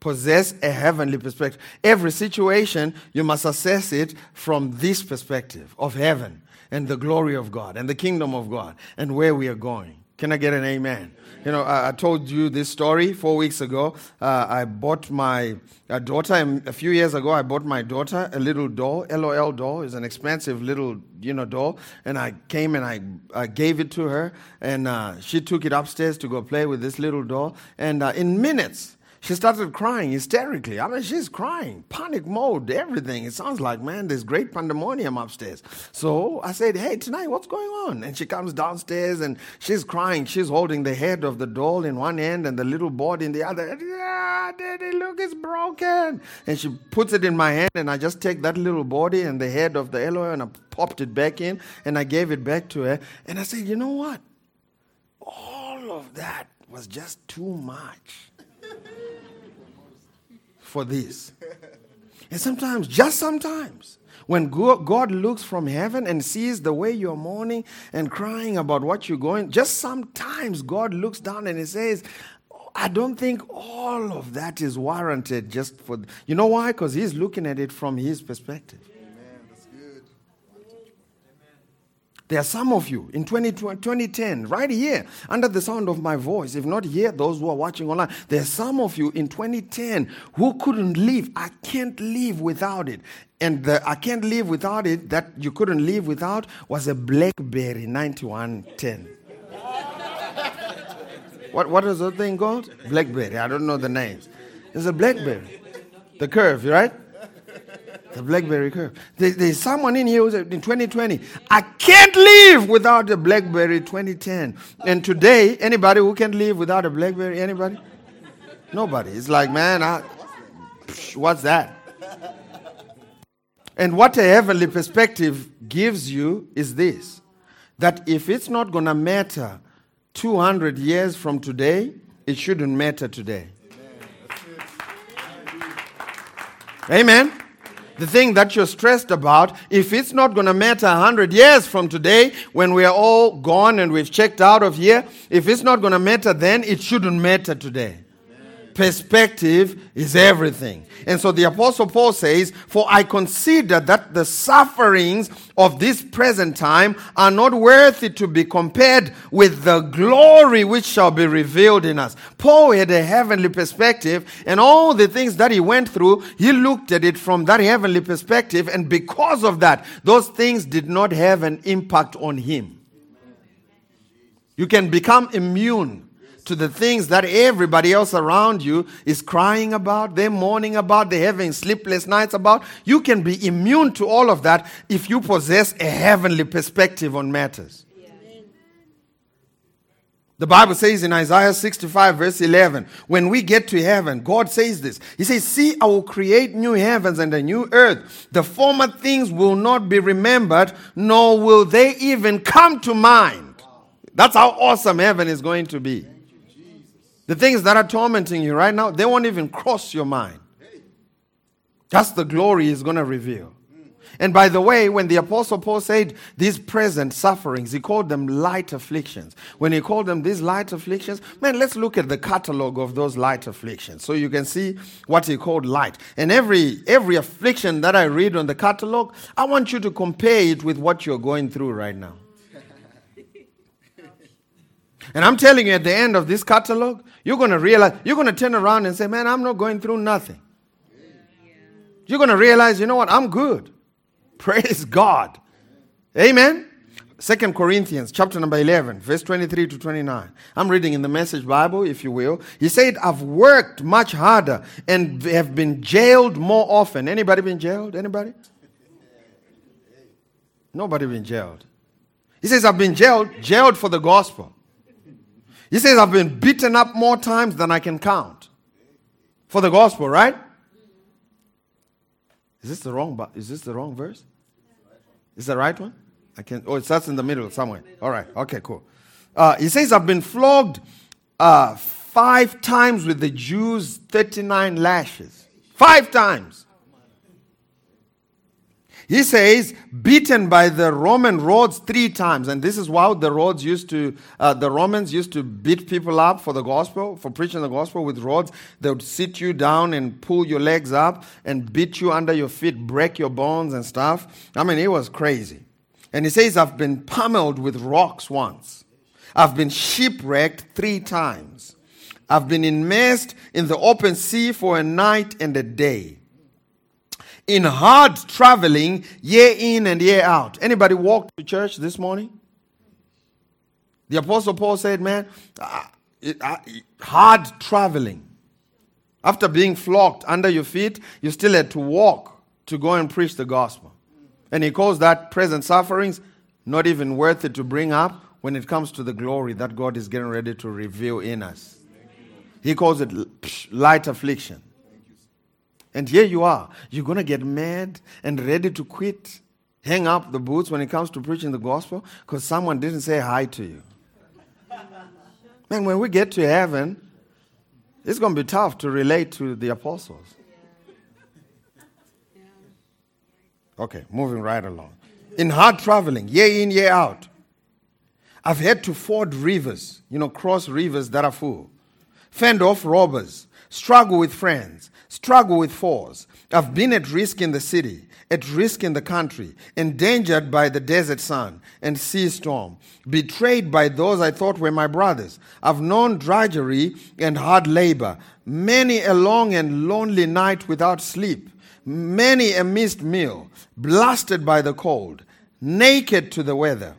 possess a heavenly perspective. Every situation, you must assess it from this perspective of heaven and the glory of God and the kingdom of God and where we are going. Can I get an amen? You know, I, I told you this story four weeks ago. Uh, I bought my daughter, a few years ago, I bought my daughter a little doll. LOL doll is an expensive little, you know, doll. And I came and I, I gave it to her, and uh, she took it upstairs to go play with this little doll. And uh, in minutes, she started crying hysterically. I mean, she's crying, panic mode, everything. It sounds like, man, there's great pandemonium upstairs. So I said, hey, tonight, what's going on? And she comes downstairs and she's crying. She's holding the head of the doll in one end and the little board in the other. Yeah, daddy, look, it's broken. And she puts it in my hand and I just take that little body and the head of the LOL and I popped it back in and I gave it back to her. And I said, you know what? All of that was just too much for this. And sometimes, just sometimes, when God looks from heaven and sees the way you're mourning and crying about what you're going, just sometimes God looks down and He says, I don't think all of that is warranted just for. You know why? Because He's looking at it from His perspective. There are some of you in 20, 2010, right here, under the sound of my voice, if not here, those who are watching online, there are some of you in 2010 who couldn't live. I can't live without it. And the I can't live without it that you couldn't live without was a Blackberry 9110. <laughs> what, what is the thing called? Blackberry. I don't know the names. It's a Blackberry. The curve, right? The BlackBerry curve. There, there's someone in here who's in 2020. I can't live without a BlackBerry 2010. And today, anybody who can't live without a BlackBerry? Anybody? Nobody. It's like, man, I, what's that? And what a heavenly perspective gives you is this that if it's not going to matter 200 years from today, it shouldn't matter today. Amen the thing that you're stressed about, if it's not going to matter 100 years from today when we are all gone and we've checked out of here, if it's not going to matter then, it shouldn't matter today perspective is everything. And so the Apostle Paul says, For I consider that the sufferings of this present time are not worthy to be compared with the glory which shall be revealed in us. Paul had a heavenly perspective, and all the things that he went through, he looked at it from that heavenly perspective, and because of that, those things did not have an impact on him. You can become immune to the things that everybody else around you is crying about, they're mourning about, they're having sleepless nights about. You can be immune to all of that if you possess a heavenly perspective on matters. The Bible says in Isaiah 65, verse 11, when we get to heaven, God says this. He says, See, I will create new heavens and a new earth. The former things will not be remembered, nor will they even come to mind. That's how awesome heaven is going to be. The things that are tormenting you right now, they won't even cross your mind. That's the glory he's going to reveal. And by the way, when the Apostle Paul said these present sufferings, he called them light afflictions. When he called them these light afflictions, man, let's look at the catalog of those light afflictions so you can see what he called light. And every every affliction that I read on the catalog, I want you to compare it with what you're going through right now. And I'm telling you, at the end of this catalog, you're going to realize, you're going to turn around and say, Man, I'm not going through nothing. You're going to realize, you know what? I'm good. <laughs> Praise God. Amen. Second Corinthians chapter number 11, verse 23 to 29. I'm reading in the Message Bible, if you will. He said, I've worked much harder and have been jailed more often. Anybody been jailed? Anybody? Nobody been jailed. He says, I've been jailed, jailed for the gospel. He says, I've been beaten up more times than I can count for the gospel, right? Is this the wrong, is this the wrong verse? Is the right one? I can. Oh, it starts in the middle somewhere. All right. Okay. Cool. Uh, he says, "I've been flogged uh, five times with the Jews, thirty-nine lashes. Five times." He says, beaten by the Roman rods three times. And this is how the rods used to, uh, the Romans used to beat people up for the gospel, for preaching the gospel with rods. They would sit you down and pull your legs up and beat you under your feet, break your bones and stuff. I mean, it was crazy. And he says, I've been pummeled with rocks once. I've been shipwrecked three times. I've been immersed in the open sea for a night and a day in hard traveling year in and year out. Anybody walk to church this morning? The Apostle Paul said, man, hard traveling. After being flogged under your feet, you still had to walk to go and preach the gospel. And he calls that present sufferings not even worth it to bring up when it comes to the glory that God is getting ready to reveal in us. He calls it light affliction. And here you are. You're going to get mad and ready to quit, hang up the boots when it comes to preaching the gospel because someone didn't say hi to you. Man, when we get to heaven, it's going to be tough to relate to the apostles. Okay, moving right along. In hard traveling, year in, year out, I've had to ford rivers, you know, cross rivers that are full, fend off robbers, struggle with friends, struggle with foes. I've been at risk in the city, at risk in the country, endangered by the desert sun and sea storm, betrayed by those I thought were my brothers. I've known drudgery and hard labor, many a long and lonely night without sleep, many a missed meal, blasted by the cold, naked to the weather.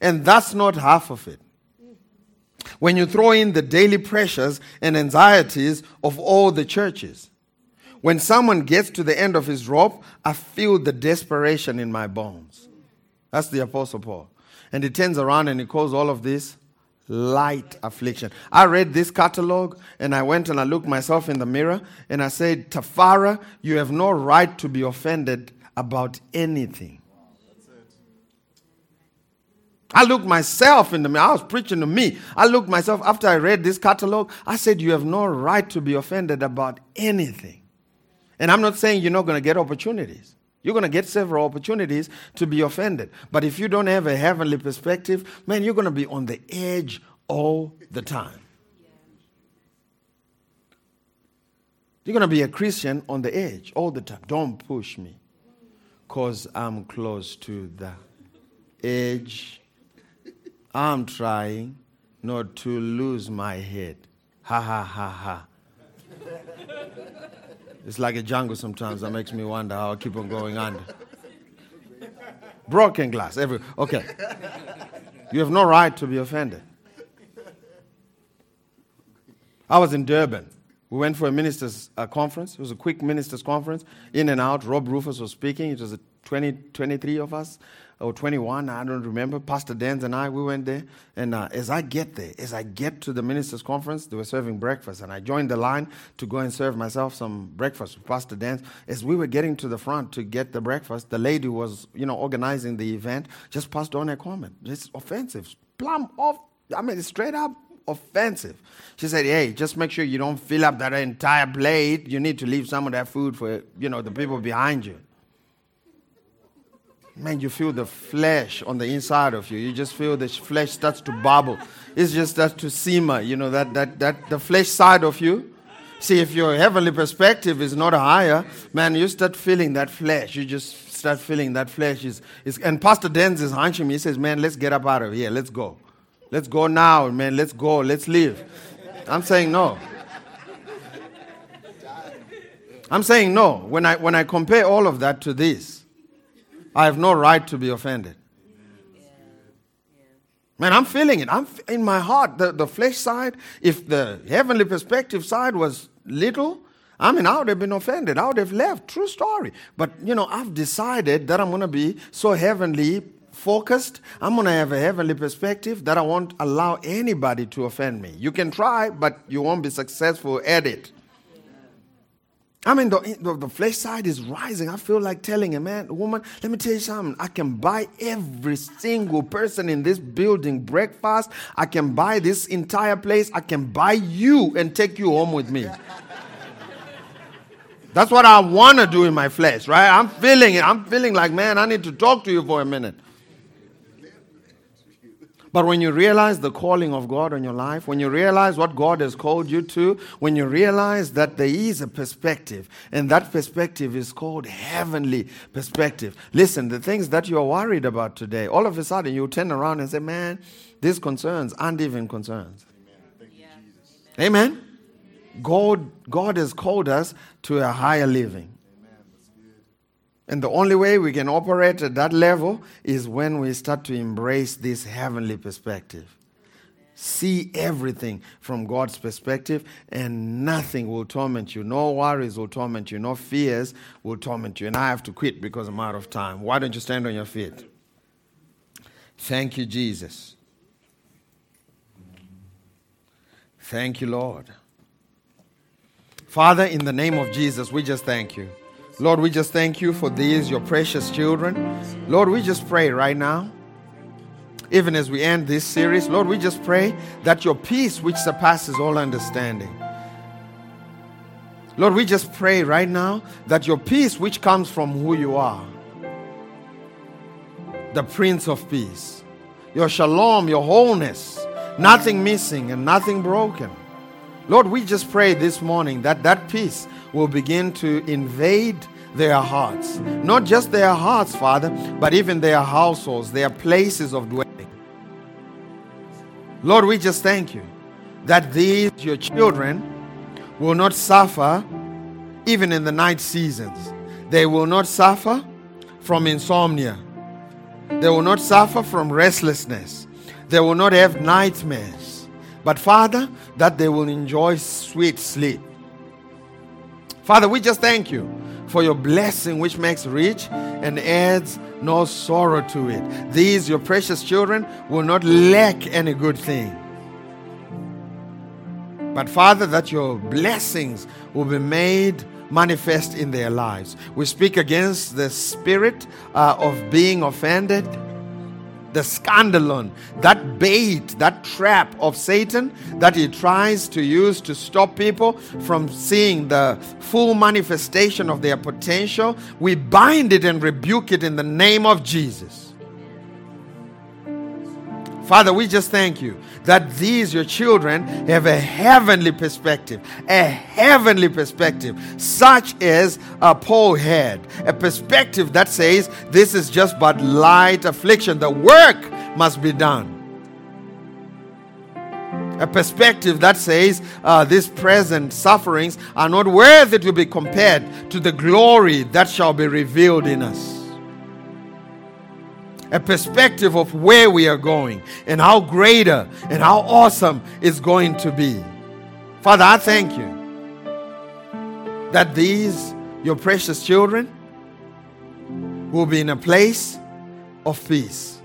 And that's not half of it when you throw in the daily pressures and anxieties of all the churches. When someone gets to the end of his rope, I feel the desperation in my bones. That's the Apostle Paul. And he turns around and he calls all of this light affliction. I read this catalog and I went and I looked myself in the mirror and I said, Tafara, you have no right to be offended about anything. I looked myself in the mirror. I was preaching to me. I looked myself after I read this catalog. I said, You have no right to be offended about anything. And I'm not saying you're not going to get opportunities. You're going to get several opportunities to be offended. But if you don't have a heavenly perspective, man, you're going to be on the edge all the time. You're going to be a Christian on the edge all the time. Don't push me because I'm close to the edge I'm trying not to lose my head. Ha ha ha ha. It's like a jungle sometimes that makes me wonder how I keep on going under. Broken glass, every okay. You have no right to be offended. I was in Durban. We went for a ministers' uh, conference. It was a quick ministers' conference, in and out. Rob Rufus was speaking. It was a 20, 23 of us or 21, I don't remember. Pastor Dan and I, we went there. And uh, as I get there, as I get to the ministers' conference, they were serving breakfast. And I joined the line to go and serve myself some breakfast with Pastor Dan. As we were getting to the front to get the breakfast, the lady was, you know, organizing the event, just passed on a comment. Just offensive, plumb off. I mean, straight up offensive. She said, "Hey, just make sure you don't fill up that entire plate. You need to leave some of that food for you know the people behind you." Man, you feel the flesh on the inside of you. You just feel the flesh starts to bubble. It's just starts to simmer, you know, that, that, that the flesh side of you. See, if your heavenly perspective is not higher, man, you start feeling that flesh. You just start feeling that flesh is, is and Pastor Denz is hunching me. He says, Man, let's get up out of here. Let's go. Let's go now, man. Let's go. Let's leave. I'm saying no. I'm saying no. When I when I compare all of that to this, I have no right to be offended. Man, I'm feeling it. I'm in my heart. The, the flesh side, if the heavenly perspective side was little, I mean, I would have been offended. I would have left. True story. But, you know, I've decided that I'm going to be so heavenly focused. I'm going to have a heavenly perspective that I won't allow anybody to offend me. You can try, but you won't be successful at it. I mean, the, the, the flesh side is rising. I feel like telling a man, woman, let me tell you something. I can buy every single person in this building breakfast. I can buy this entire place. I can buy you and take you home with me. That's what I want to do in my flesh, right? I'm feeling it. I'm feeling like, man, I need to talk to you for a minute. But when you realize the calling of God on your life, when you realize what God has called you to, when you realize that there is a perspective, and that perspective is called heavenly perspective. Listen, the things that you're worried about today, all of a sudden you turn around and say, man, these concerns aren't even concerns. Amen. God, God has called us to a higher living. And the only way we can operate at that level is when we start to embrace this heavenly perspective. See everything from God's perspective, and nothing will torment you. No worries will torment you. No fears will torment you. And I have to quit because I'm out of time. Why don't you stand on your feet? Thank you, Jesus. Thank you, Lord. Father, in the name of Jesus, we just thank you. Lord, we just thank you for these, your precious children. Lord, we just pray right now, even as we end this series, Lord, we just pray that your peace, which surpasses all understanding, Lord, we just pray right now that your peace, which comes from who you are, the Prince of Peace, your shalom, your wholeness, nothing missing and nothing broken. Lord, we just pray this morning that that peace will begin to invade their hearts. Not just their hearts, Father, but even their households, their places of dwelling. Lord, we just thank you that these, your children, will not suffer even in the night seasons. They will not suffer from insomnia. They will not suffer from restlessness. They will not have nightmares. But, Father, that they will enjoy sweet sleep. Father, we just thank you for your blessing, which makes rich and adds no sorrow to it. These, your precious children, will not lack any good thing. But, Father, that your blessings will be made manifest in their lives. We speak against the spirit uh, of being offended the scandalon, that bait, that trap of Satan that he tries to use to stop people from seeing the full manifestation of their potential, we bind it and rebuke it in the name of Jesus. Father, we just thank you that these, your children, have a heavenly perspective, a heavenly perspective, such as uh, Paul had, a perspective that says this is just but light affliction. The work must be done. A perspective that says uh, these present sufferings are not worthy to be compared to the glory that shall be revealed in us a perspective of where we are going and how greater and how awesome it's going to be. Father, I thank you that these, your precious children, will be in a place of peace.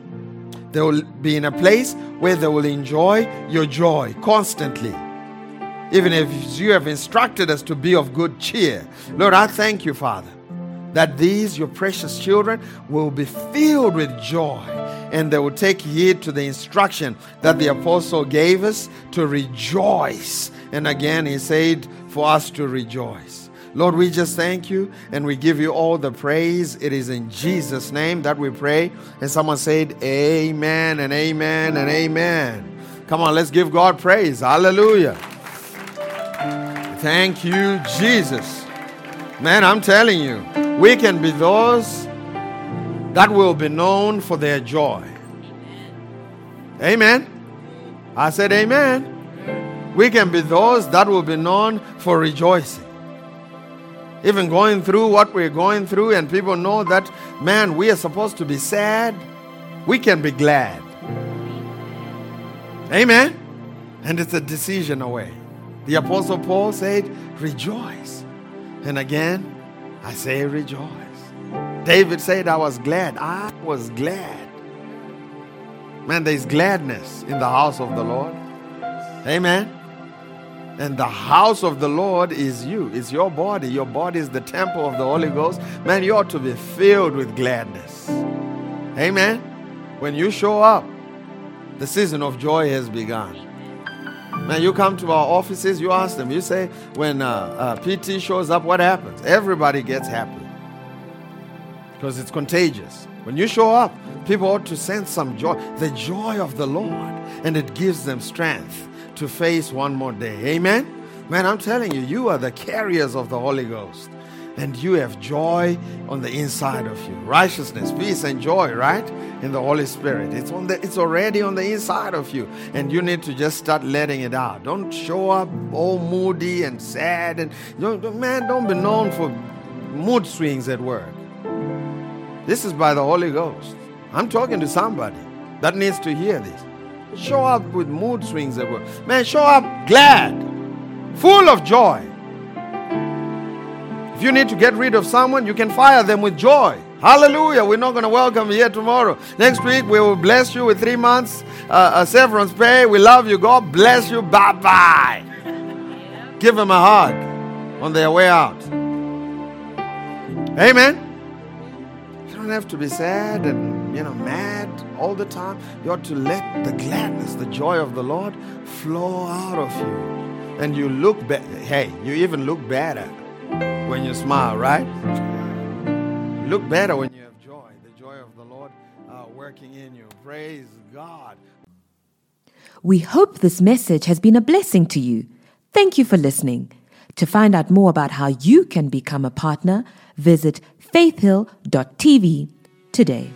They will be in a place where they will enjoy your joy constantly. Even if you have instructed us to be of good cheer. Lord, I thank you, Father that these, your precious children, will be filled with joy and they will take heed to the instruction that the apostle gave us to rejoice. And again, he said for us to rejoice. Lord, we just thank you and we give you all the praise. It is in Jesus' name that we pray. And someone said, Amen and amen and amen. Come on, let's give God praise. Hallelujah. Thank you, Jesus. Man, I'm telling you, we can be those that will be known for their joy. Amen. I said, Amen. We can be those that will be known for rejoicing. Even going through what we're going through, and people know that, man, we are supposed to be sad, we can be glad. Amen. And it's a decision away. The Apostle Paul said, Rejoice. And again, I say rejoice. David said, I was glad. I was glad. Man, there's gladness in the house of the Lord. Amen. And the house of the Lord is you. It's your body. Your body is the temple of the Holy Ghost. Man, you ought to be filled with gladness. Amen. When you show up, the season of joy has begun. Man, you come to our offices, you ask them, you say, when uh, uh, PT shows up, what happens? Everybody gets happy because it's contagious. When you show up, people ought to sense some joy, the joy of the Lord, and it gives them strength to face one more day. Amen? Man, I'm telling you, you are the carriers of the Holy Ghost. And you have joy on the inside of you. Righteousness, peace, and joy, right? In the Holy Spirit. It's on the it's already on the inside of you. And you need to just start letting it out. Don't show up all moody and sad and don't, man, don't be known for mood swings at work. This is by the Holy Ghost. I'm talking to somebody that needs to hear this. Show up with mood swings at work. Man, show up glad, full of joy. If you need to get rid of someone, you can fire them with joy. Hallelujah. We're not going to welcome you here tomorrow. Next week, we will bless you with three months uh, severance pay. We love you. God bless you. Bye bye. Give them a hug on their way out. Amen. You don't have to be sad and, you know, mad all the time. You ought to let the gladness, the joy of the Lord flow out of you. And you look better. Hey, you even look better when you smile, right? Look better when you have joy. The joy of the Lord uh, working in you. Praise God. We hope this message has been a blessing to you. Thank you for listening. To find out more about how you can become a partner, visit faithhill.tv today.